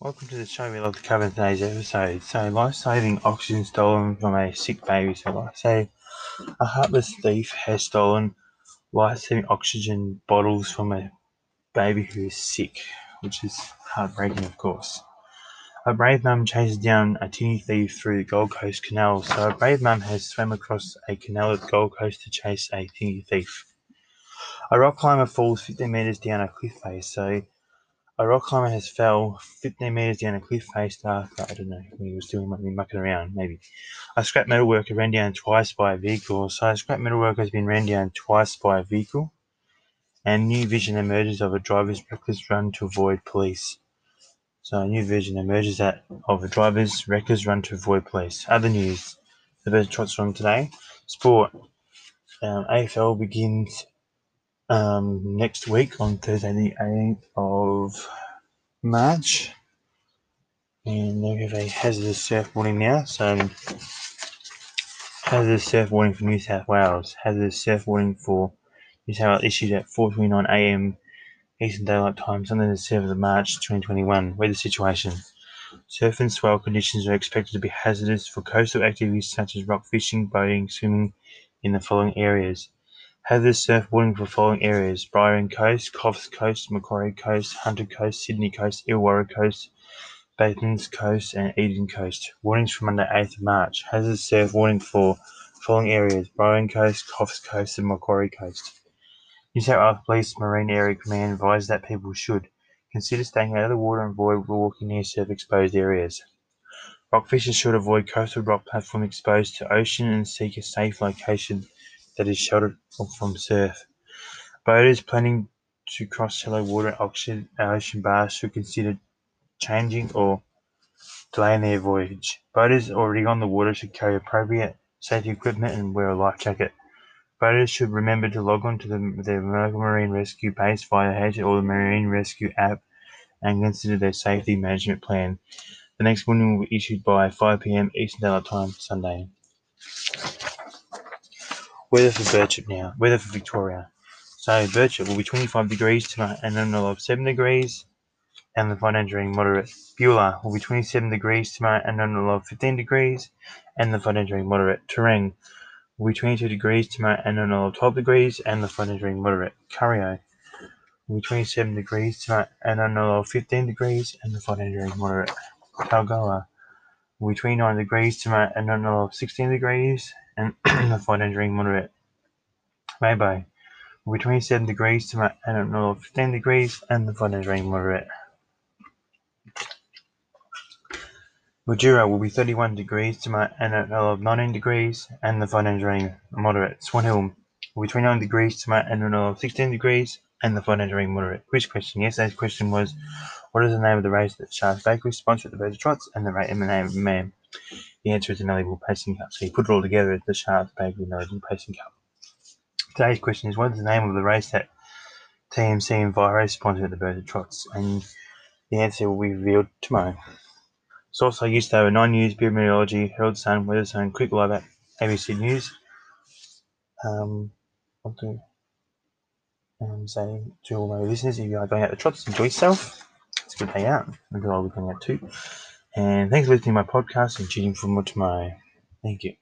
welcome to the show. We love to cover today's episode. So, life saving oxygen stolen from a sick baby. So, like say, a heartless thief has stolen life saving oxygen bottles from a baby who is sick, which is heartbreaking, of course. A brave mum chases down a tinny thief through the Gold Coast Canal. So, a brave mum has swam across a canal at the Gold Coast to chase a tinny thief. A rock climber falls 15 metres down a cliff face. So, a rock climber has fell 15 metres down a cliff face after, I don't know, when he was doing something mucking around, maybe. A scrap metal worker ran down twice by a vehicle. So a scrap metal worker has been ran down twice by a vehicle. And new vision emerges of a driver's reckless run to avoid police. So a new vision emerges that of a driver's reckless run to avoid police. Other news, the best trots from today. Sport. Um, AFL begins um, next week on Thursday, the 8th of March. And they have a hazardous surf warning now. So, hazardous surf warning for New South Wales. Hazardous surf warning for New South Wales issued at 4:29 a.m. Eastern Daylight Time, Sunday the 7th of March 2021. Weather situation. Surf and swell conditions are expected to be hazardous for coastal activities such as rock fishing, boating, swimming in the following areas. Hazardous surf warning for following areas: Byron Coast, Coffs Coast, Macquarie Coast, Hunter Coast, Sydney Coast, Illawarra Coast, Batemans Coast, and Eden Coast. Warnings from Monday, 8th of March. Hazardous surf warning for following areas: Byron Coast, Coffs Coast, and Macquarie Coast. New South Wales Police Marine Area Command advised that people should consider staying out of the water and avoid walking near surf exposed areas. Rockfishers should avoid coastal rock platforms exposed to ocean and seek a safe location that is sheltered from surf. Boaters planning to cross shallow water ocean, uh, ocean bars should consider changing or delaying their voyage. Boaters already on the water should carry appropriate safety equipment and wear a life jacket. Boaters should remember to log on to the, the Marine Rescue Base via Hedge or the Marine Rescue app and consider their safety management plan. The next warning will be issued by 5 pm Eastern Daylight Time Sunday. Weather for Birchip now. Weather for Victoria. So Birchip will be 25 degrees tonight and then of 7 degrees and the financial during moderate. Beulah will be 27 degrees tonight and then of 15 degrees and the financial during moderate. Terang will be 22 degrees tonight and then of 12 degrees and the financial during moderate. Corio will be 27 degrees tonight and then of 15 degrees and the financial during moderate. Kalgoa will be 29 degrees to my then of 16 degrees and the flight entering moderate. Maybe will be 27 degrees to my and north 15 degrees and the flight entering moderate. Mildura will be 31 degrees to my and of 19 degrees and the flight entering moderate. Swan Hill will be 29 degrees to my and of 16 degrees and the flight entering moderate. Quiz question. Yesterday's question was what is the name of the race that Sharks Bakery sponsored the Birds Trots and the rate and the name of the man? The answer is an Ellie Pacing Cup. So you put it all together the Sharks Bakery Eligible Pacing Cup. Today's question is what is the name of the race that TMC and Viro sponsored the Birds Trots? And the answer will be revealed tomorrow. Source I used to have a 9 News, Beer Meteorology, Herald Sun, Weather Zone, Quick Live at ABC News. Um, I want to um, say to all my listeners, if you are going out the trots, enjoy yourself. It's a good day out. Maybe I'll be going out too. And thanks for listening to my podcast and tuning for more tomorrow. Thank you.